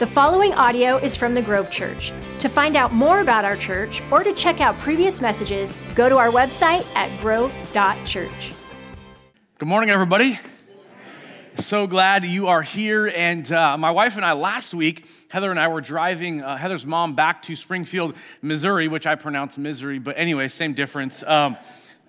The following audio is from the Grove Church. To find out more about our church or to check out previous messages, go to our website at grove.church. Good morning, everybody. So glad you are here. And uh, my wife and I, last week, Heather and I were driving uh, Heather's mom back to Springfield, Missouri, which I pronounce misery, but anyway, same difference. Um,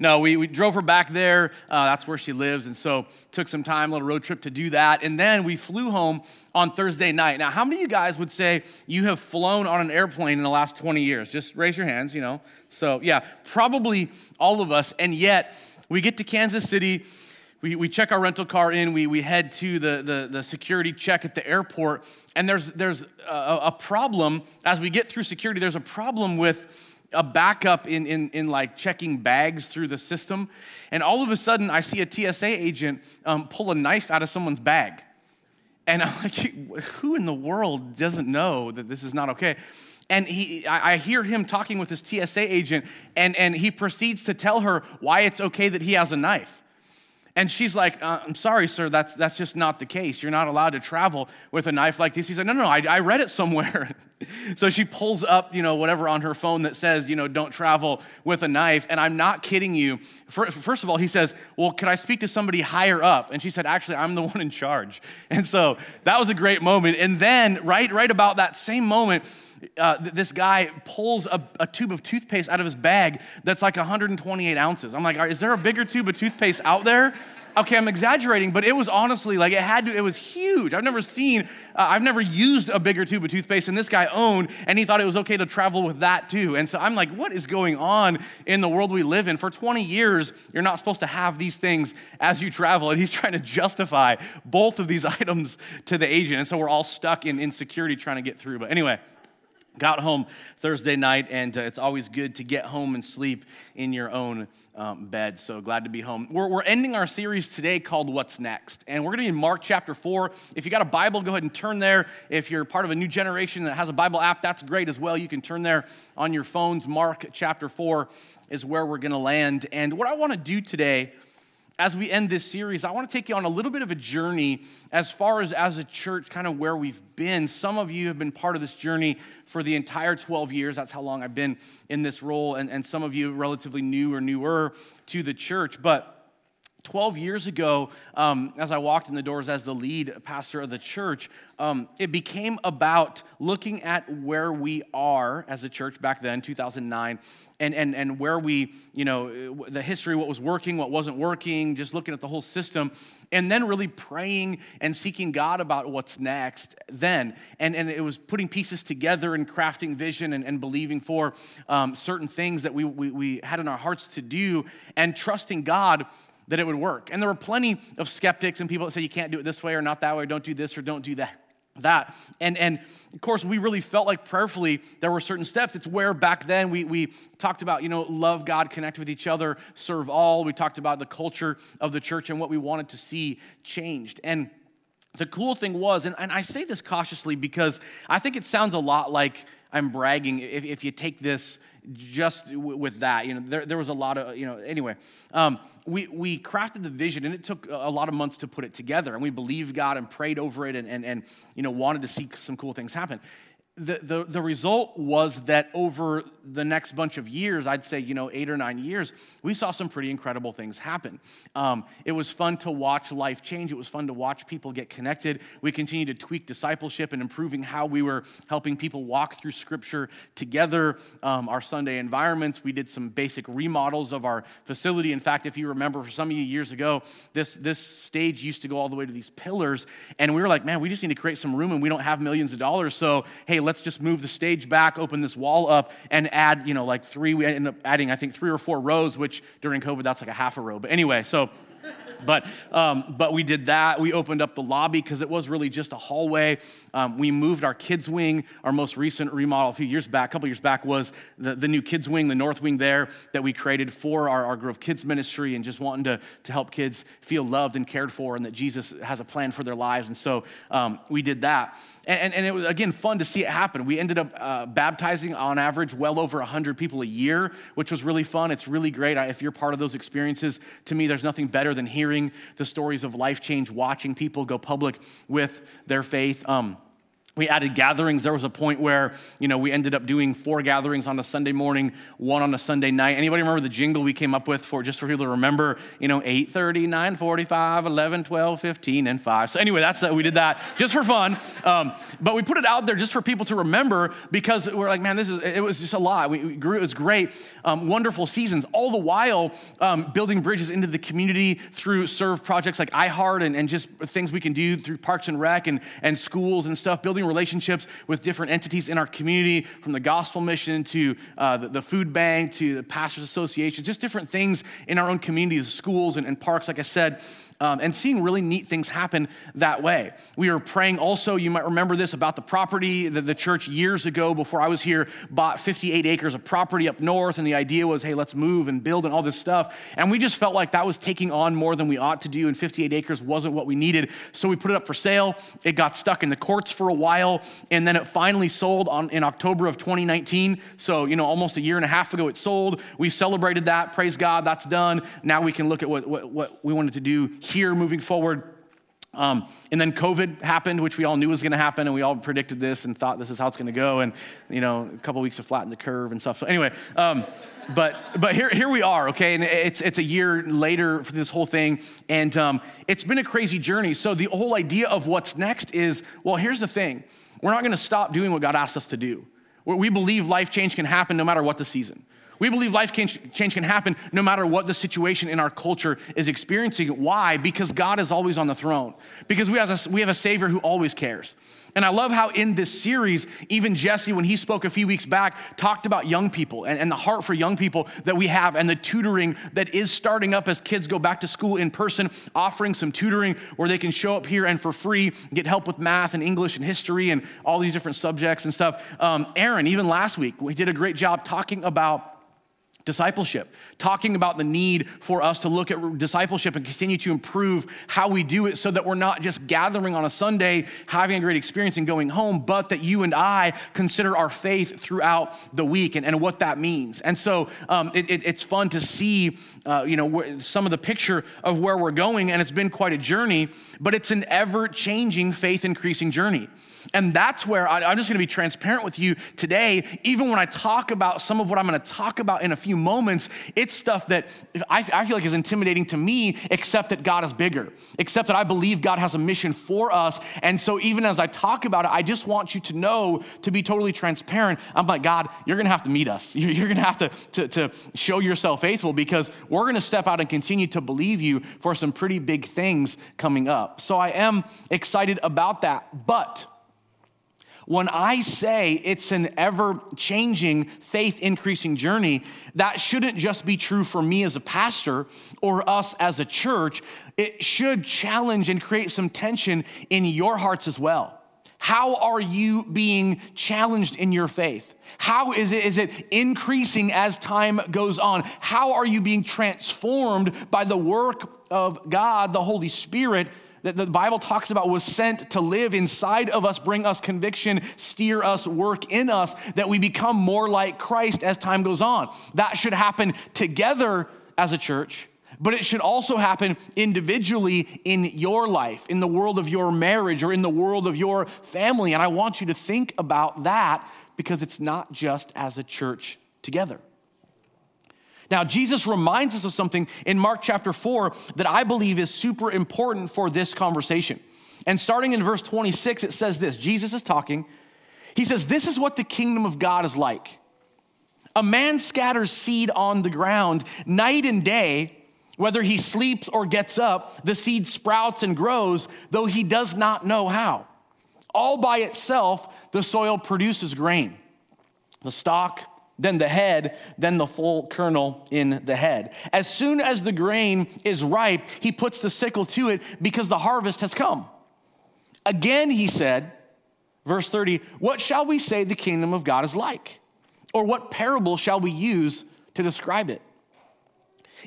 no, we, we drove her back there. Uh, that's where she lives. And so took some time, a little road trip to do that. And then we flew home on Thursday night. Now, how many of you guys would say you have flown on an airplane in the last 20 years? Just raise your hands, you know. So, yeah, probably all of us. And yet, we get to Kansas City. We, we check our rental car in, we, we head to the, the, the security check at the airport, and there's, there's a, a problem as we get through security. There's a problem with a backup in, in, in like checking bags through the system. And all of a sudden, I see a TSA agent um, pull a knife out of someone's bag. And I'm like, who in the world doesn't know that this is not okay? And he, I hear him talking with his TSA agent, and, and he proceeds to tell her why it's okay that he has a knife. And she's like, uh, I'm sorry, sir, that's, that's just not the case. You're not allowed to travel with a knife like this. He's like, no, no, no, I, I read it somewhere. so she pulls up, you know, whatever on her phone that says, you know, don't travel with a knife. And I'm not kidding you. First of all, he says, well, could I speak to somebody higher up? And she said, actually, I'm the one in charge. And so that was a great moment. And then right, right about that same moment, uh, this guy pulls a, a, tube of toothpaste out of his bag that's like 128 ounces. I'm like, is there a bigger tube of toothpaste out there? Okay, I'm exaggerating, but it was honestly like it had to, it was huge. I've never seen, uh, I've never used a bigger tube of toothpaste, and this guy owned, and he thought it was okay to travel with that too. And so I'm like, what is going on in the world we live in? For 20 years, you're not supposed to have these things as you travel, and he's trying to justify both of these items to the agent. And so we're all stuck in insecurity trying to get through. But anyway, Got home Thursday night, and uh, it's always good to get home and sleep in your own um, bed. So glad to be home. We're, we're ending our series today called What's Next? And we're going to be in Mark chapter 4. If you got a Bible, go ahead and turn there. If you're part of a new generation that has a Bible app, that's great as well. You can turn there on your phones. Mark chapter 4 is where we're going to land. And what I want to do today as we end this series, I want to take you on a little bit of a journey as far as as a church, kind of where we've been. Some of you have been part of this journey for the entire 12 years. That's how long I've been in this role. And, and some of you relatively new or newer to the church. But 12 years ago, um, as I walked in the doors as the lead pastor of the church, um, it became about looking at where we are as a church back then, 2009, and, and, and where we, you know, the history, what was working, what wasn't working, just looking at the whole system, and then really praying and seeking God about what's next then. And, and it was putting pieces together and crafting vision and, and believing for um, certain things that we, we, we had in our hearts to do and trusting God that it would work. And there were plenty of skeptics and people that said you can't do it this way or not that way, or don't do this or don't do that. That and and of course we really felt like prayerfully there were certain steps. It's where back then we we talked about you know love God, connect with each other, serve all. We talked about the culture of the church and what we wanted to see changed. And the cool thing was, and, and I say this cautiously because I think it sounds a lot like I'm bragging if, if you take this just w- with that. You know, there, there was a lot of, you know, anyway. Um, we, we crafted the vision and it took a lot of months to put it together. And we believed God and prayed over it and, and, and you know, wanted to see some cool things happen the, the, the result was that over the next bunch of years, I'd say, you know, eight or nine years, we saw some pretty incredible things happen. Um, it was fun to watch life change. It was fun to watch people get connected. We continued to tweak discipleship and improving how we were helping people walk through scripture together. Um, our Sunday environments, we did some basic remodels of our facility. In fact, if you remember, for some of you years ago, this, this stage used to go all the way to these pillars. And we were like, man, we just need to create some room and we don't have millions of dollars. So, hey, let's just move the stage back, open this wall up, and add, you know, like three. We ended up adding, I think, three or four rows, which during COVID, that's like a half a row. But anyway, so but, um, but we did that. We opened up the lobby because it was really just a hallway. Um, we moved our kids' wing. Our most recent remodel a few years back, a couple years back, was the, the new kids' wing, the north wing there that we created for our, our Grove Kids ministry and just wanting to, to help kids feel loved and cared for and that Jesus has a plan for their lives. And so um, we did that. And, and, and, it was, again, fun to see it happen. We ended up uh, baptizing on average well over 100 people a year, which was really fun. It's really great. If you're part of those experiences, to me, there's nothing better than hearing hearing the stories of life change, watching people go public with their faith. Um, we added gatherings. There was a point where you know we ended up doing four gatherings on a sunday morning one on a sunday night. Anybody remember the jingle we came up with for just for people to remember? You know 8.30 9.45 11 12 15 and 5 so anyway that's uh, we did that just for fun. Um, but we put it out there just for people to remember because we're like man this is it was just a lot. We, we grew it was great. Um, wonderful seasons. All the while um, building bridges into the community through serve projects like iheart and, and just things we can do through parks and rec and, and schools and stuff building building relationships with different entities in our community, from the gospel mission to uh, the, the, food bank to the pastors association, just different things in our own communities, schools and, and parks, like I said um, and seeing really neat things happen that way. We were praying also, you might remember this, about the property that the church years ago, before I was here, bought 58 acres of property up north. And the idea was, hey, let's move and build and all this stuff. And we just felt like that was taking on more than we ought to do, and 58 acres wasn't what we needed. So we put it up for sale. It got stuck in the courts for a while, and then it finally sold on, in October of 2019. So, you know, almost a year and a half ago, it sold. We celebrated that. Praise God, that's done. Now we can look at what, what, what we wanted to do here moving forward. Um, and then COVID happened, which we all knew was going to happen, and we all predicted this and thought this is how it's going to go. And you know, a couple of weeks to flatten the curve and stuff. So anyway, um, but but here here we are, okay. And it's it's a year later for this whole thing, and um, it's been a crazy journey. So the whole idea of what's next is, well, here's the thing: we're not going to stop doing what God asked us to do. We believe life change can happen no matter what the season. We believe life change, can happen no matter what the situation in our culture is experiencing. Why? Because God is always on the throne. Because we have a, we have a Savior who always cares. And I love how in this series, even Jesse, when he spoke a few weeks back, talked about young people and, and, the heart for young people that we have and the tutoring that is starting up as kids go back to school in person, offering some tutoring where they can show up here and for free get help with math and English and history and all these different subjects and stuff. Um, Aaron, even last week, we did a great job talking about discipleship, talking about the need for us to look at discipleship and continue to improve how we do it so that we're not just gathering on a Sunday, having a great experience and going home, but that you and I consider our faith throughout the week and, and what that means. And so um, it, it, it's fun to see, uh, you know, some of the picture of where we're going, and it's been quite a journey, but it's an ever changing faith increasing journey. And that's where I, am just gonna be transparent with you today. Even when I talk about some of what I'm gonna talk about in a few moments, it's stuff that I, I feel like is intimidating to me, except that God is bigger, except that I believe God has a mission for us. And so even as I talk about it, I just want you to know, to be totally transparent, I'm like, God, you're gonna have to meet us. You're gonna have to, to, to show yourself faithful because we're gonna step out and continue to believe you for some pretty big things coming up. So I am excited about that. But when I say it's an ever changing, faith increasing journey, that shouldn't just be true for me as a pastor or us as a church. It should challenge and create some tension in your hearts as well. How are you being challenged in your faith? How is it, is it increasing as time goes on? How are you being transformed by the work of God, the Holy Spirit, that the Bible talks about was sent to live inside of us, bring us conviction, steer us, work in us, that we become more like Christ as time goes on. That should happen together as a church, but it should also happen individually in your life, in the world of your marriage, or in the world of your family. And I want you to think about that because it's not just as a church together. Now, Jesus reminds us of something in Mark chapter 4 that I believe is super important for this conversation. And starting in verse 26, it says this Jesus is talking. He says, This is what the kingdom of God is like. A man scatters seed on the ground night and day. Whether he sleeps or gets up, the seed sprouts and grows, though he does not know how. All by itself, the soil produces grain. The stalk then the head, then the full kernel in the head. As soon as the grain is ripe, he puts the sickle to it because the harvest has come. Again, he said, verse 30, What shall we say the kingdom of God is like? Or what parable shall we use to describe it?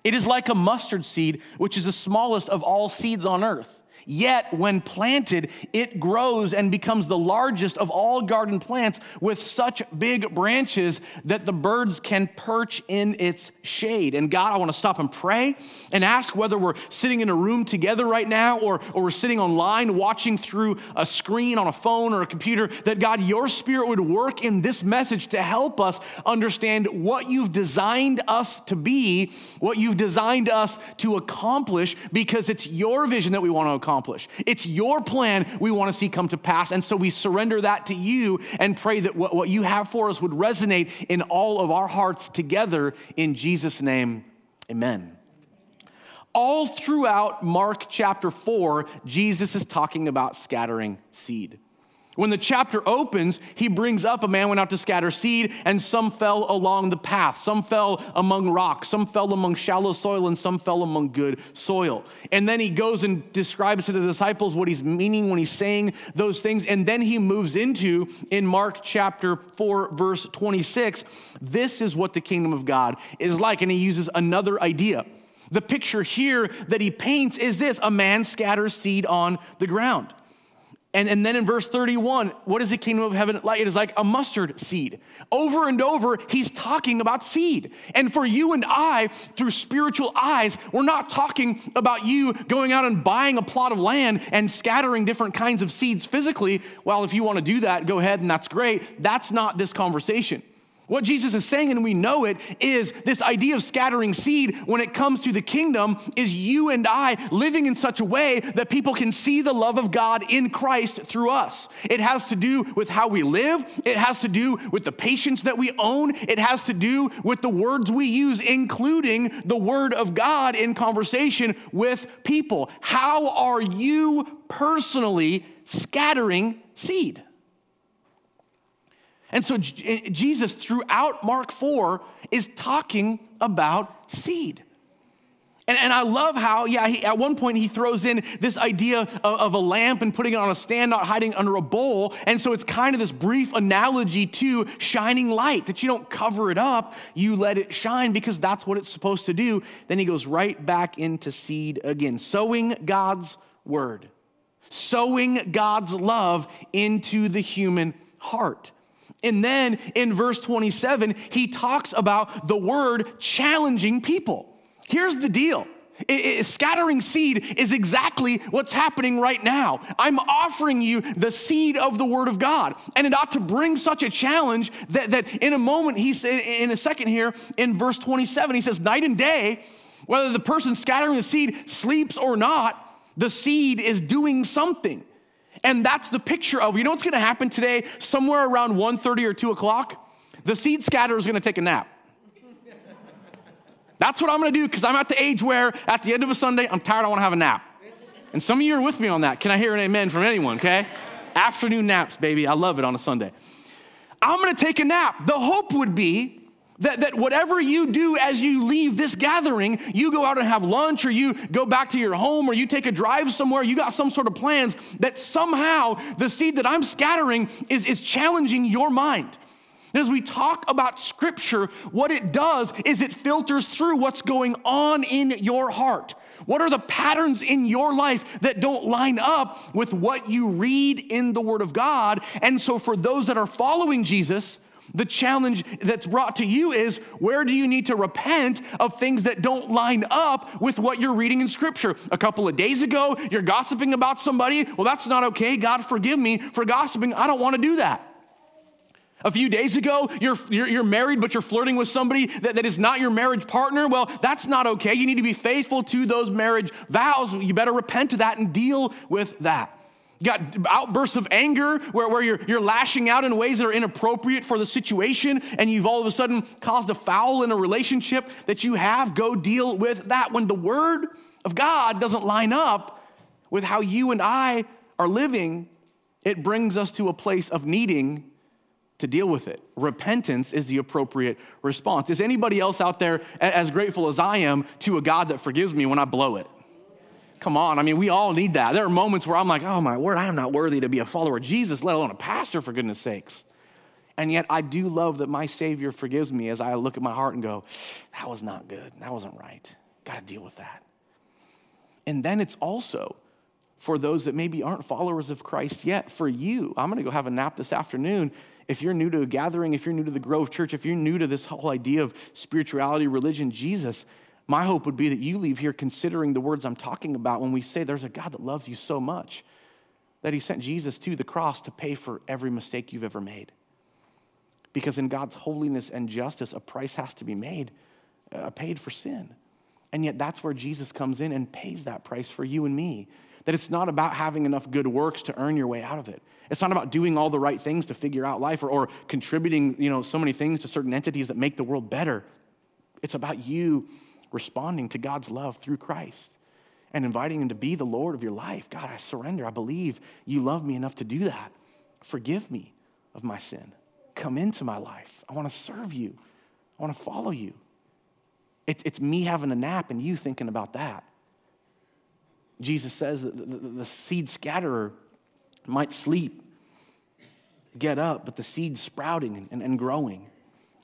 It is like a mustard seed, which is the smallest of all seeds on earth. Yet, when planted, it grows and becomes the largest of all garden plants with such big branches that the birds can perch in its shade. And God, I want to stop and pray and ask whether we're sitting in a room together right now or, or we're sitting online watching through a screen on a phone or a computer, that God, your spirit would work in this message to help us understand what you've designed us to be, what you've designed us to accomplish, because it's your vision that we want to accomplish accomplish. It's your plan we want to see come to pass. And so we surrender that to you and pray that what, what you have for us would resonate in all of our hearts together. In Jesus' name, amen. All throughout Mark chapter 4, Jesus is talking about scattering seed. When the chapter opens, he brings up a man went out to scatter seed, and some fell along the path. Some fell among rocks, some fell among shallow soil, and some fell among good soil. And then he goes and describes to the disciples what he's meaning when he's saying those things. And then he moves into, in Mark chapter 4, verse 26, this is what the kingdom of God is like. And he uses another idea. The picture here that he paints is this a man scatters seed on the ground. And, and then in verse 31, what is the kingdom of heaven like? It is like a mustard seed. Over and over, he's talking about seed. And for you and I, through spiritual eyes, we're not talking about you going out and buying a plot of land and scattering different kinds of seeds physically. Well, if you want to do that, go ahead and that's great. That's not this conversation. What Jesus is saying, and we know it, is this idea of scattering seed when it comes to the kingdom is you and I living in such a way that people can see the love of God in Christ through us. It has to do with how we live, it has to do with the patience that we own, it has to do with the words we use, including the word of God in conversation with people. How are you personally scattering seed? And so eh, Jesus, throughout Mark 4, is talking about seed. And, and I love how, yeah, he, at one point he throws in this idea of, of, a lamp and putting it on a stand, not hiding under a bowl. And so it's kind of this brief analogy to shining light that you don't cover it up, you let it shine because that's what it's supposed to do. Then he goes right back into seed again, sowing God's word, sowing God's love into the human heart. And then in verse 27, he talks about the word challenging people. Here's the deal. It, it, scattering seed is exactly what's happening right now. I'm offering you the seed of the Word of God. And it ought to bring such a challenge that, that in a moment, he said, in a second here, in verse 27, he says, Night and day, whether the person scattering the seed sleeps or not, the seed is doing something. And that's the picture of, you know what's gonna happen today, somewhere around 1.30 or 2 o'clock? The seed scatterer is gonna take a nap. That's what I'm gonna do because I'm at the age where at the end of a Sunday, I'm tired, I wanna have a nap. And some of you are with me on that. Can I hear an amen from anyone, okay? Afternoon naps, baby. I love it on a Sunday. I'm gonna take a nap. The hope would be that, that whatever you do as you leave this gathering, you go out and have lunch or you go back to your home or you take a drive somewhere, you got some sort of plans, that somehow the seed that I'm scattering is, is challenging your mind. As we talk about scripture, what it does is it filters through what's going on in your heart. What are the patterns in your life that don't line up with what you read in the Word of God? And so, for those that are following Jesus, the challenge that's brought to you is where do you need to repent of things that don't line up with what you're reading in Scripture? A couple of days ago, you're gossiping about somebody. Well, that's not okay. God, forgive me for gossiping. I don't want to do that. A few days ago, you're, you're, you're, married, but you're flirting with somebody that, that is not your marriage partner. Well, that's not okay. You need to be faithful to those marriage vows. You better repent of that and deal with that. Got outbursts of anger where, where you're, you're lashing out in ways that are inappropriate for the situation, and you've all of a sudden caused a foul in a relationship that you have. Go deal with that. When the word of God doesn't line up with how you and I are living, it brings us to a place of needing to deal with it. Repentance is the appropriate response. Is anybody else out there as grateful as I am to a God that forgives me when I blow it? Come on, I mean, we all need that. There are moments where I'm like, oh my word, I am not worthy to be a follower of Jesus, let alone a pastor, for goodness sakes. And yet, I do love that my Savior forgives me as I look at my heart and go, that was not good. That wasn't right. Got to deal with that. And then it's also for those that maybe aren't followers of Christ yet. For you, I'm going to go have a nap this afternoon. If you're new to a gathering, if you're new to the Grove Church, if you're new to this whole idea of spirituality, religion, Jesus, my hope would be that you leave here considering the words I'm talking about when we say there's a God that loves you so much that he sent Jesus to the cross to pay for every mistake you've ever made. Because in God's holiness and justice, a price has to be made, uh, paid for sin. And yet, that's where Jesus comes in and pays that price for you and me. That it's not about having enough good works to earn your way out of it. It's not about doing all the right things to figure out life or, or contributing, you know, so many things to certain entities that make the world better. It's about you responding to God's love through Christ and inviting Him to be the Lord of your life. God, I surrender. I believe you love me enough to do that. Forgive me of my sin. Come into my life. I want to serve you, I want to follow you. It's, it's me having a nap and you thinking about that. Jesus says that the, the, the seed scatterer might sleep, get up, but the seed's sprouting and, and growing.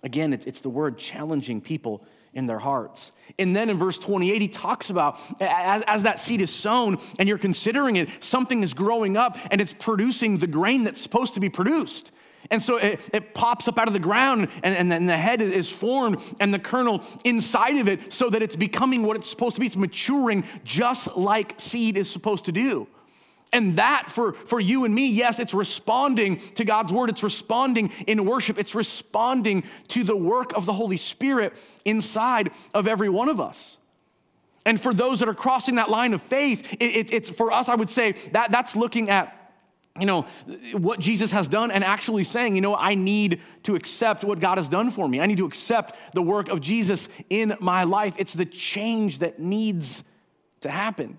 Again, it's, it's the word challenging people in their hearts. And then in verse 28, he talks about as, as, that seed is sown and you're considering it, something is growing up and it's producing the grain that's supposed to be produced. And so it, it pops up out of the ground, and, and then the head is formed, and the kernel inside of it, so that it's becoming what it's supposed to be. It's maturing just like seed is supposed to do. And that for, for you and me, yes, it's responding to God's word. It's responding in worship. It's responding to the work of the Holy Spirit inside of every one of us. And for those that are crossing that line of faith, it, it, it's for us, I would say that that's looking at you know, what Jesus has done and actually saying, you know, I need to accept what God has done for me. I need to accept the work of Jesus in my life. It's the change that needs to happen.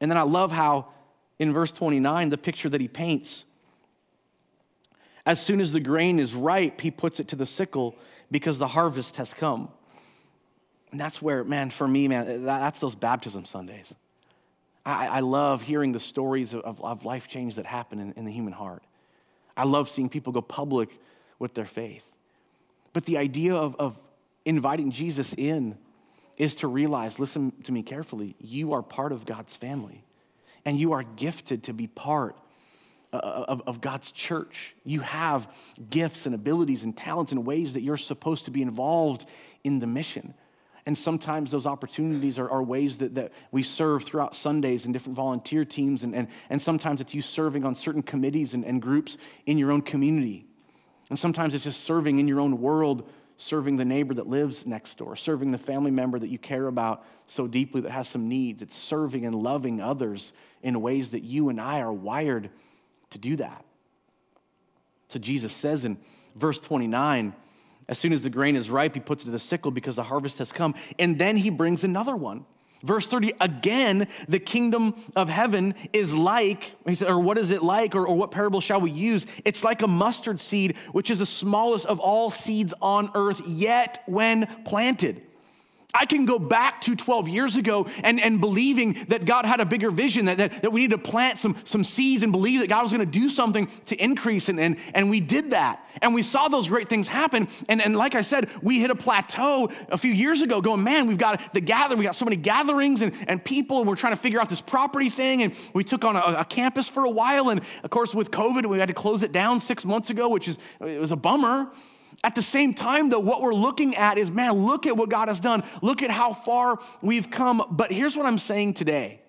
And then I love how in verse 29, the picture that he paints, as soon as the grain is ripe, he puts it to the sickle because the harvest has come. And that's where, man, for me, man, that's those baptism Sundays. I, I love hearing the stories of, of life change that happen in, in the human heart. I love seeing people go public with their faith. But the idea of, of inviting Jesus in is to realize listen to me carefully, you are part of God's family, and you are gifted to be part uh, of, of, God's church. You have gifts and abilities and talents and ways that you're supposed to be involved in the mission. And sometimes those opportunities are, are ways that, that we serve throughout Sundays in different volunteer teams. And, and, and sometimes it's you serving on certain committees and, and groups in your own community. And sometimes it's just serving in your own world, serving the neighbor that lives next door, serving the family member that you care about so deeply that has some needs. It's serving and loving others in ways that you and I are wired to do that. So Jesus says in verse 29, as soon as the grain is ripe, he puts it to the sickle because the harvest has come. And then he brings another one. Verse 30, again, the kingdom of heaven is like, he said, or what is it like, or, or what parable shall we use? It's like a mustard seed, which is the smallest of all seeds on earth, yet when planted I can go back to 12 years ago and, and believing that God had a bigger vision, that, that, that we need to plant some, some seeds and believe that God was going to do something to increase. And, and, and we did that. And we saw those great things happen. And, and like I said, we hit a plateau a few years ago going, man, we've got the gather, we got so many gatherings and, and people, and we're trying to figure out this property thing. And we took on a, a campus for a while. And of course, with COVID, we had to close it down six months ago, which is, it was a bummer. At the same time, though, what we're looking at is man, look at what God has done. Look at how far we've come. But here's what I'm saying today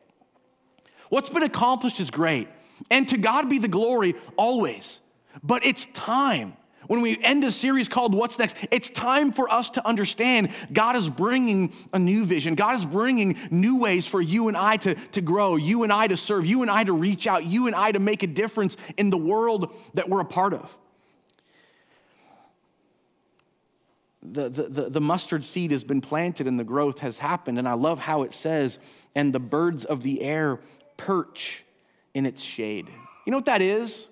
what's been accomplished is great, and to God be the glory always. But it's time. When we end a series called What's Next, it's time for us to understand God is bringing a new vision. God is bringing new ways for you and I to, to grow, you and I to serve, you and I to reach out, you and I to make a difference in the world that we're a part of. The, the, the mustard seed has been planted and the growth has happened. And I love how it says, and the birds of the air perch in its shade. You know what that is?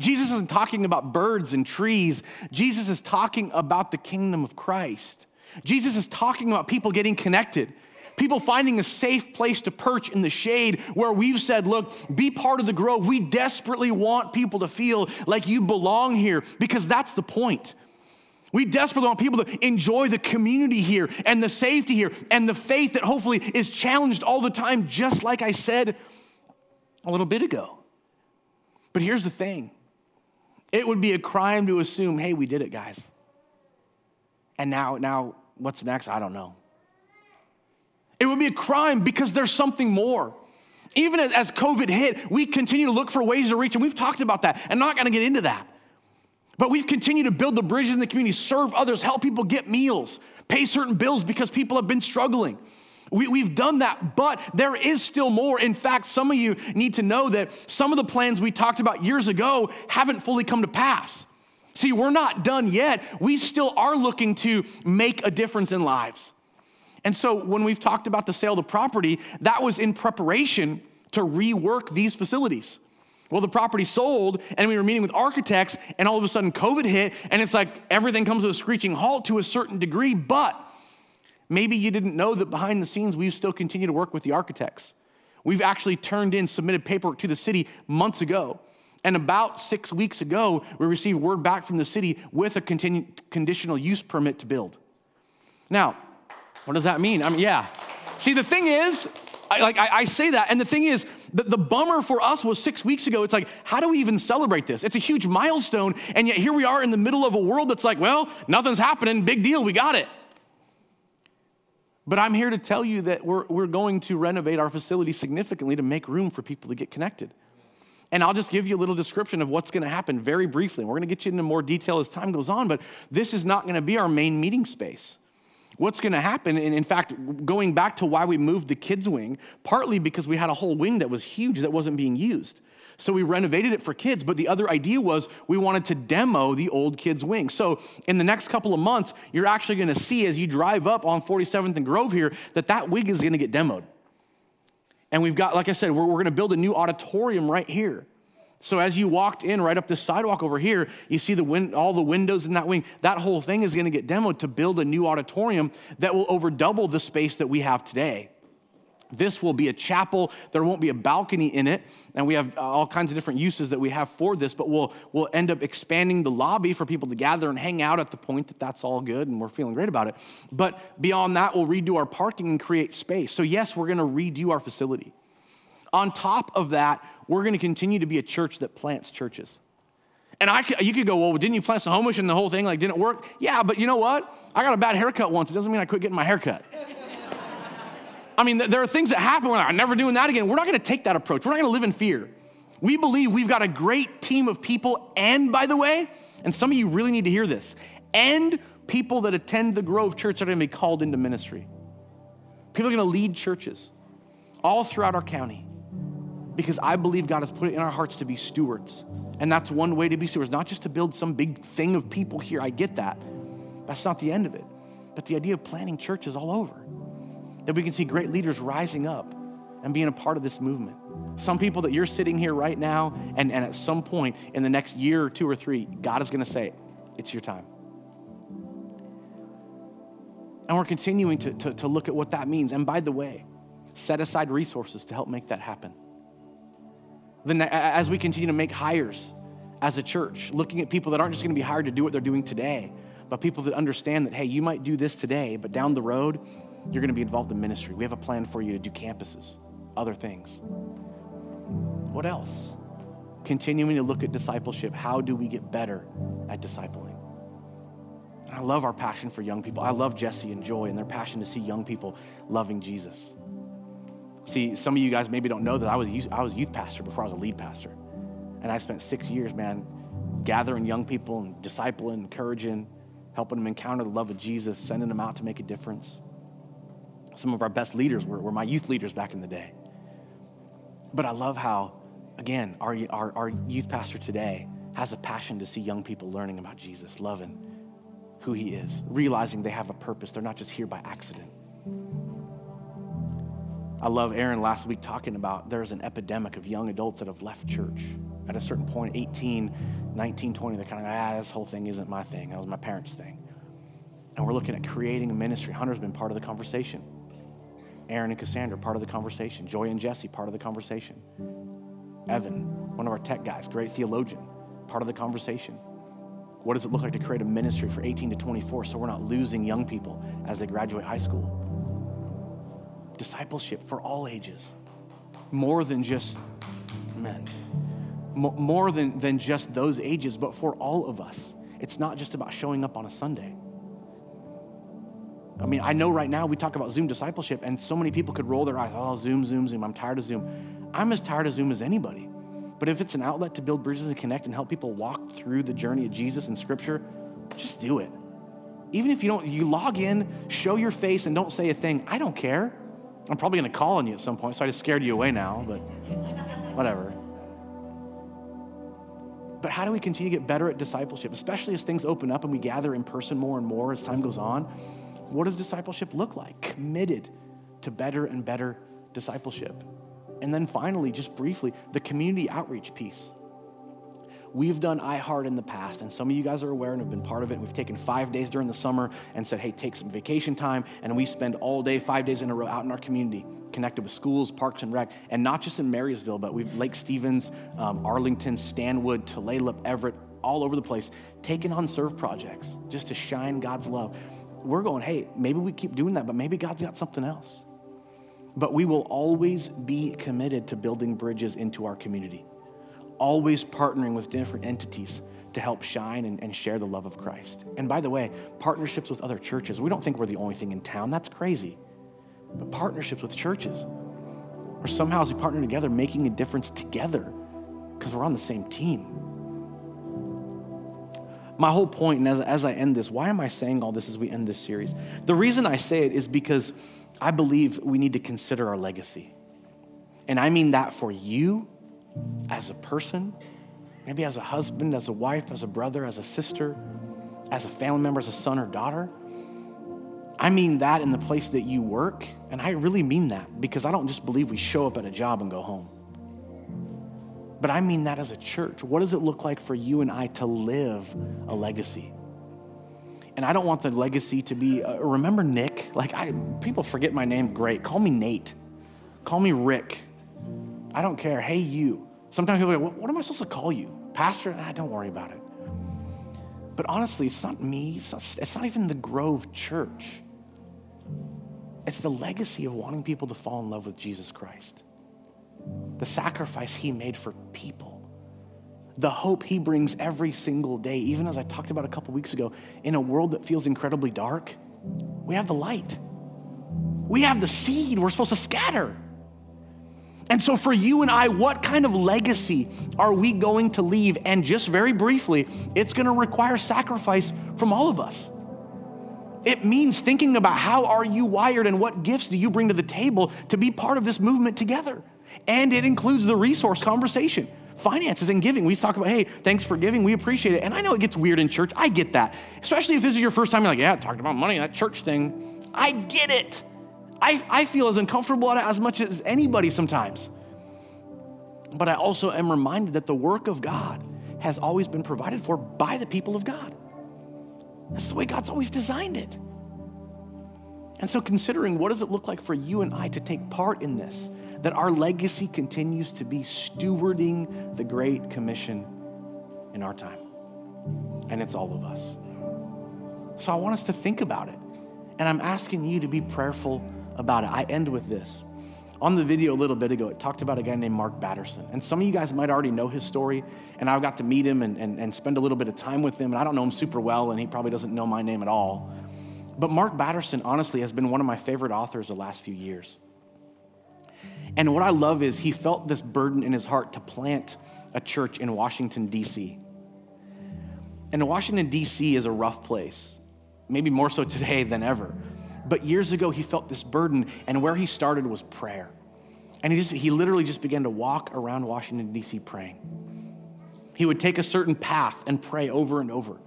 Jesus isn't talking about birds and trees. Jesus is talking about the kingdom of Christ. Jesus is talking about people getting connected, people finding a safe place to perch in the shade where we've said, look, be part of the grove. We desperately want people to feel like you belong here because that's the point. We desperately want people to enjoy the community here and the safety here and the faith that hopefully is challenged all the time, just like I said a little bit ago. But here's the thing it would be a crime to assume, hey, we did it, guys. And now, now what's next? I don't know. It would be a crime because there's something more. Even as, COVID hit, we continue to look for ways to reach, and we've talked about that. I'm not gonna get into that. But we've continued to build the bridges in the community, serve others, help people get meals, pay certain bills because people have been struggling. We, have done that, but there is still more. In fact, some of you need to know that some of the plans we talked about years ago haven't fully come to pass. See, we're not done yet. We still are looking to make a difference in lives. And so when we've talked about the sale of the property, that was in preparation to rework these facilities. Well, the property sold, and we were meeting with architects, and all of a sudden COVID hit, and it's like everything comes to a screeching halt to a certain degree. But maybe you didn't know that behind the scenes, we still continue to work with the architects. We've actually turned in, submitted paperwork to the city months ago. And about six weeks ago, we received word back from the city with a continu- conditional use permit to build. Now, what does that mean? I mean, yeah. See, the thing is, I, like I, I, say that, and the thing is, the, the bummer for us was six weeks ago. It's like, how do we even celebrate this? It's a huge milestone, and yet here we are in the middle of a world that's like, well, nothing's happening, big deal, we got it. But I'm here to tell you that we're, we're going to renovate our facility significantly to make room for people to get connected. And I'll just give you a little description of what's going to happen very briefly. We're going to get you into more detail as time goes on, but this is not going to be our main meeting space what's going to happen, and in fact, going back to why we moved the kids' wing, partly because we had a whole wing that was huge that wasn't being used. So we renovated it for kids, but the other idea was we wanted to demo the old kids' wing. So in the next couple of months, you're actually going to see as you drive up on 47th and Grove here that that wing is going to get demoed. And we've got, like I said, we're, we're going to build a new auditorium right here. So as you walked in right up this sidewalk over here, you see the win- all the windows in that wing. That whole thing is going to get demoed to build a new auditorium that will over double the space that we have today. This will be a chapel. There won't be a balcony in it. And we have uh, all kinds of different uses that we have for this, but we'll, we'll end up expanding the lobby for people to gather and hang out at the point that that's all good and we're feeling great about it. But beyond that, we'll redo our parking and create space. So, yes, we're going to redo our facility. On top of that, we're going to continue to be a church that plants churches. And I, you could go, well, didn't you plant Snohomish and the whole thing like didn't work? Yeah, but you know what? I got a bad haircut once. It doesn't mean I quit getting my haircut. I mean, there are things that happen when I'm never doing that again. We're not going to take that approach. We're not going to live in fear. We believe we've got a great team of people, and by the way, and some of you really need to hear this, and people that attend the Grove Church are going to be called into ministry. People are going to lead churches all throughout our county because I believe God has put it in our hearts to be stewards. And that's one way to be stewards, not just to build some big thing of people here. I get that. That's not the end of it. But the idea of planting churches all over, that we can see great leaders rising up and being a part of this movement. Some people that you're sitting here right now, and, and at some point in the next year or two or three, God is going to say, It's your time. And we're continuing to, to, to look at what that means. And by the way, set aside resources to help make that happen then as we continue to make hires as a church, looking at people that aren't just going to be hired to do what they're doing today, but people that understand that, hey, you might do this today, but down the road, you're going to be involved in ministry. We have a plan for you to do campuses, other things. What else? Continuing to look at discipleship. How do we get better at discipling? I love our passion for young people. I love Jesse and Joy and their passion to see young people loving Jesus. See, some of you guys maybe don't know that I was youth, I was youth pastor before I was a lead pastor. And I spent six years, man, gathering young people and discipling, encouraging, helping them encounter the love of Jesus, sending them out to make a difference. Some of our best leaders were, were my youth leaders back in the day. But I love how, again, our, our, our youth pastor today has a passion to see young people learning about Jesus, loving who he is, realizing they have a purpose. They're not just here by accident. I love Aaron last week talking about there's an epidemic of young adults that have left church. At a certain point, 18, 19, 20, they're kind of, like, ah, this whole thing isn't my thing. That was my parents' thing. And we're looking at creating a ministry. Hunter's been part of the conversation. Aaron and Cassandra, part of the conversation. Joy and Jesse, part of the conversation. Evan, one of our tech guys, great theologian, part of the conversation. What does it look like to create a ministry for 18 to 24 so we're not losing young people as they graduate high school? Discipleship for all ages, more than just men. more than, than just those ages, but for all of us. It's not just about showing up on a Sunday. I mean, I know right now we talk about Zoom discipleship, and so many people could roll their eyes, oh, Zoom, Zoom, Zoom, I'm tired of Zoom. I'm as tired of Zoom as anybody. But if it's an outlet to build bridges and connect and help people walk through the journey of Jesus and Scripture, just do it. Even if you don't, you log in, show your face, and don't say a thing. I don't care. I'm probably going to call on you at some point, so I just scared you away now, but whatever. But how do we continue to get better at discipleship, especially as things open up and we gather in person more and more as time goes on? What does discipleship look like? Committed to better and better discipleship. And then finally, just briefly, the community outreach piece. We've done iHeart in the past, and some of you guys are aware and have been part of it. We've taken five days during the summer and said, hey, take some vacation time. And we spend all day, five days in a row out in our community, connected with schools, parks, and rec. And not just in Marysville, but we've Lake Stevens, um, Arlington, Stanwood, Tulalip, Everett, all over the place, taking on serve projects just to shine God's love. We're going, hey, maybe we keep doing that, but maybe God's got something else. But we will always be committed to building bridges into our community, always partnering with different entities to help shine and, and, share the love of Christ. And by the way, partnerships with other churches, we don't think we're the only thing in town. That's crazy. But partnerships with churches, or somehow as we partner together, making a difference together because we're on the same team. My whole point, and as, as I end this, why am I saying all this as we end this series? The reason I say it is because I believe we need to consider our legacy. And I mean that for you as a person, maybe as a husband, as a wife, as a brother, as a sister, as a family member, as a son or daughter. I mean that in the place that you work, and I really mean that because I don't just believe we show up at a job and go home. But I mean that as a church. What does it look like for you and I to live a legacy? And I don't want the legacy to be, uh, remember Nik? Like, I, people forget my name, great. Call me Nate. Call me Rick. I don't care. Hey, you. Sometimes people go, what, am I supposed to call you? Pastor? Nah, don't worry about it. But honestly, it's not me. It's not, it's not even the Grove Church. It's the legacy of wanting people to fall in love with Jesus Christ, the sacrifice he made for people the hope he brings every single day, even as I talked about a couple weeks ago, in a world that feels incredibly dark, we have the light. We have the seed we're supposed to scatter. And so, for you and I, what kind of legacy are we going to leave? And just very briefly, it's going to require sacrifice from all of us. It means thinking about how are you wired and what gifts do you bring to the table to be part of this movement together. And it includes the resource conversation finances and giving. We talk about, hey, thanks for giving. We appreciate it. And I know it gets weird in church. I get that. Especially if this is your first time, you're like, yeah, talked about money, that church thing. I get it. I, I feel as uncomfortable at it as much as anybody sometimes. But I also am reminded that the work of God has always been provided for by the people of God. That's the way God's always designed it. And so, considering what does it look like for you and I to take part in this? that our legacy continues to be stewarding the Great Commission in our time. And it's all of us. So I want us to think about it. And I'm asking you to be prayerful about it. I end with this. On the video a little bit ago, it talked about a guy named Mark Batterson. And some of you guys might already know his story. And I got to meet him and, and, and spend a little bit of time with him. And I don't know him super well, and he probably doesn't know my name at all. But Mark Batterson, honestly, has been one of my favorite authors the last few years. And what I love is he felt this burden in his heart to plant a church in Washington, D.C. And Washington, D.C. is a rough place, maybe more so today than ever. But years ago, he felt this burden, and where he started was prayer. And he, just, he literally just began to walk around Washington, D.C. praying. He would take a certain path and pray over and over.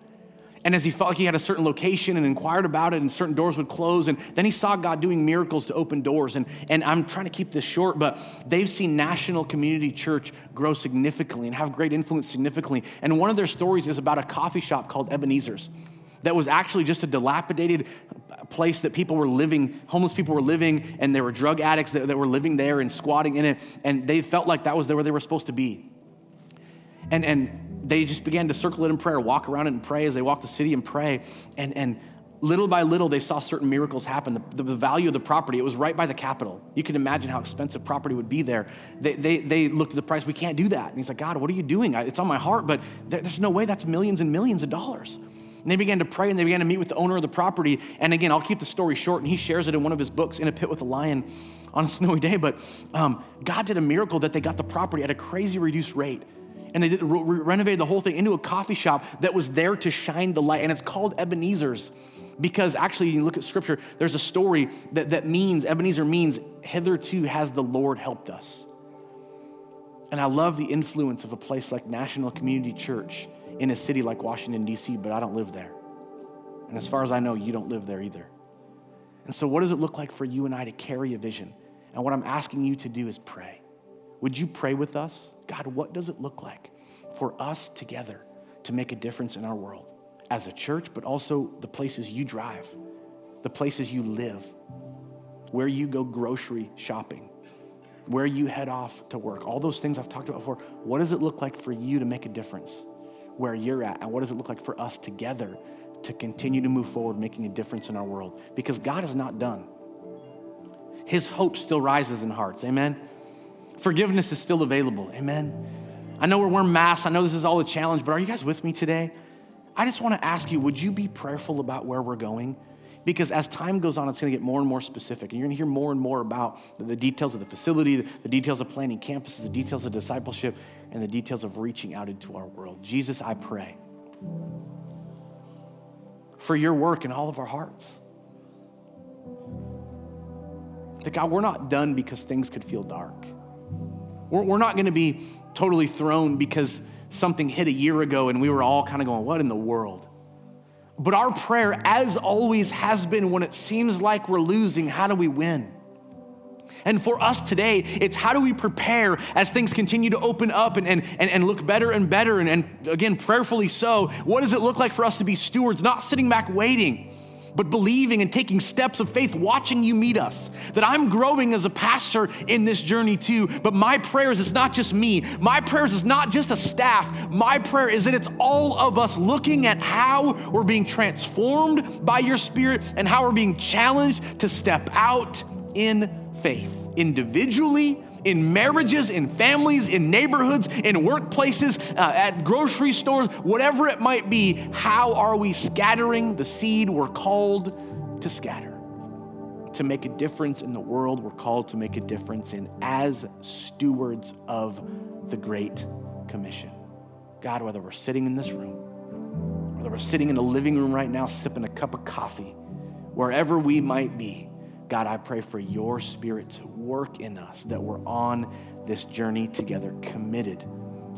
And as he felt like he had a certain location and inquired about it, and certain doors would close, and then he saw God doing miracles to open doors. And, and I'm trying to keep this short, but they've seen National Community Church grow significantly and have great influence significantly. And one of their stories is about a coffee shop called Ebenezer's that was actually just a dilapidated place that people were living, homeless people were living, and there were drug addicts that, that were living there and squatting in it. And they felt like that was where they were supposed to be. And, and they just began to circle it in prayer, walk around it and pray as they walk the city and pray. And, and little by little, they saw certain miracles happen. The, the, value of the property, it was right by the Capitol. You can imagine how expensive property would be there. They, they, they looked at the price, we can't do that. And he's like, God, what are you doing? It's on my heart, but there, there's no way that's millions and millions of dollars. And they began to pray and they began to meet with the owner of the property. And again, I'll keep the story short, and he shares it in one of his books, In a Pit with a Lion on a snowy day. But um, God did a miracle that they got the property at a crazy reduced rate and they did, re- renovated the whole thing into a coffee shop that was there to shine the light. And it's called Ebenezer's because actually, you look at scripture, there's a story that, that means, Ebenezer means, hitherto has the Lord helped us. And I love the influence of a place like National Community Church in a city like Washington, D.C., but I don't live there. And as far as I know, you don't live there either. And so, what does it look like for you and I to carry a vision? And what I'm asking you to do is pray. Would you pray with us? God, what does it look like for us together to make a difference in our world as a church, but also the places you drive, the places you live, where you go grocery shopping, where you head off to work, all those things I've talked about before. What does it look like for you to make a difference where you're at? And what does it look like for us together to continue to move forward, making a difference in our world? Because God is not done. His hope still rises in hearts. Amen. Forgiveness is still available. Amen. I know we're wearing masks. I know this is all a challenge, but are you guys with me today? I just want to ask you would you be prayerful about where we're going? Because as time goes on, it's going to get more and more specific. And you're going to hear more and more about the details of the facility, the details of planning campuses, the details of discipleship, and the details of reaching out into our world. Jesus, I pray for your work in all of our hearts. That God, we're not done because things could feel dark. We're, we're not going to be totally thrown because something hit a year ago and we were all kind of going, What in the world? But our prayer, as always has been, when it seems like we're losing, how do we win? And for us today, it's how do we prepare as things continue to open up and, and, and, look better and better, and, and again, prayerfully so. What does it look like for us to be stewards, not sitting back waiting? But believing and taking steps of faith, watching you meet us. That I'm growing as a pastor in this journey too. But my prayers is not just me. My prayers is not just a staff. My prayer is that it's all of us looking at how we're being transformed by your spirit and how we're being challenged to step out in faith, individually in marriages, in families, in neighborhoods, in workplaces, uh, at grocery stores, whatever it might be, how are we scattering the seed we're called to scatter? To make a difference in the world we're called to make a difference in as stewards of the Great Commission. God, whether we're sitting in this room, whether we're sitting in the living room right now sipping a cup of coffee, wherever we might be, God, I pray for your spirit to work in us, that we're on this journey together, committed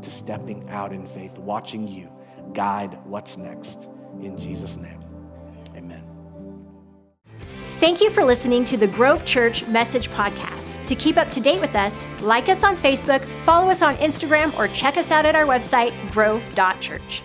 to stepping out in faith, watching you guide what's next. In Jesus' name, amen. Thank you for listening to the Grove Church Message Podcast. To keep up to date with us, like us on Facebook, follow us on Instagram, or check us out at our website, grove.church.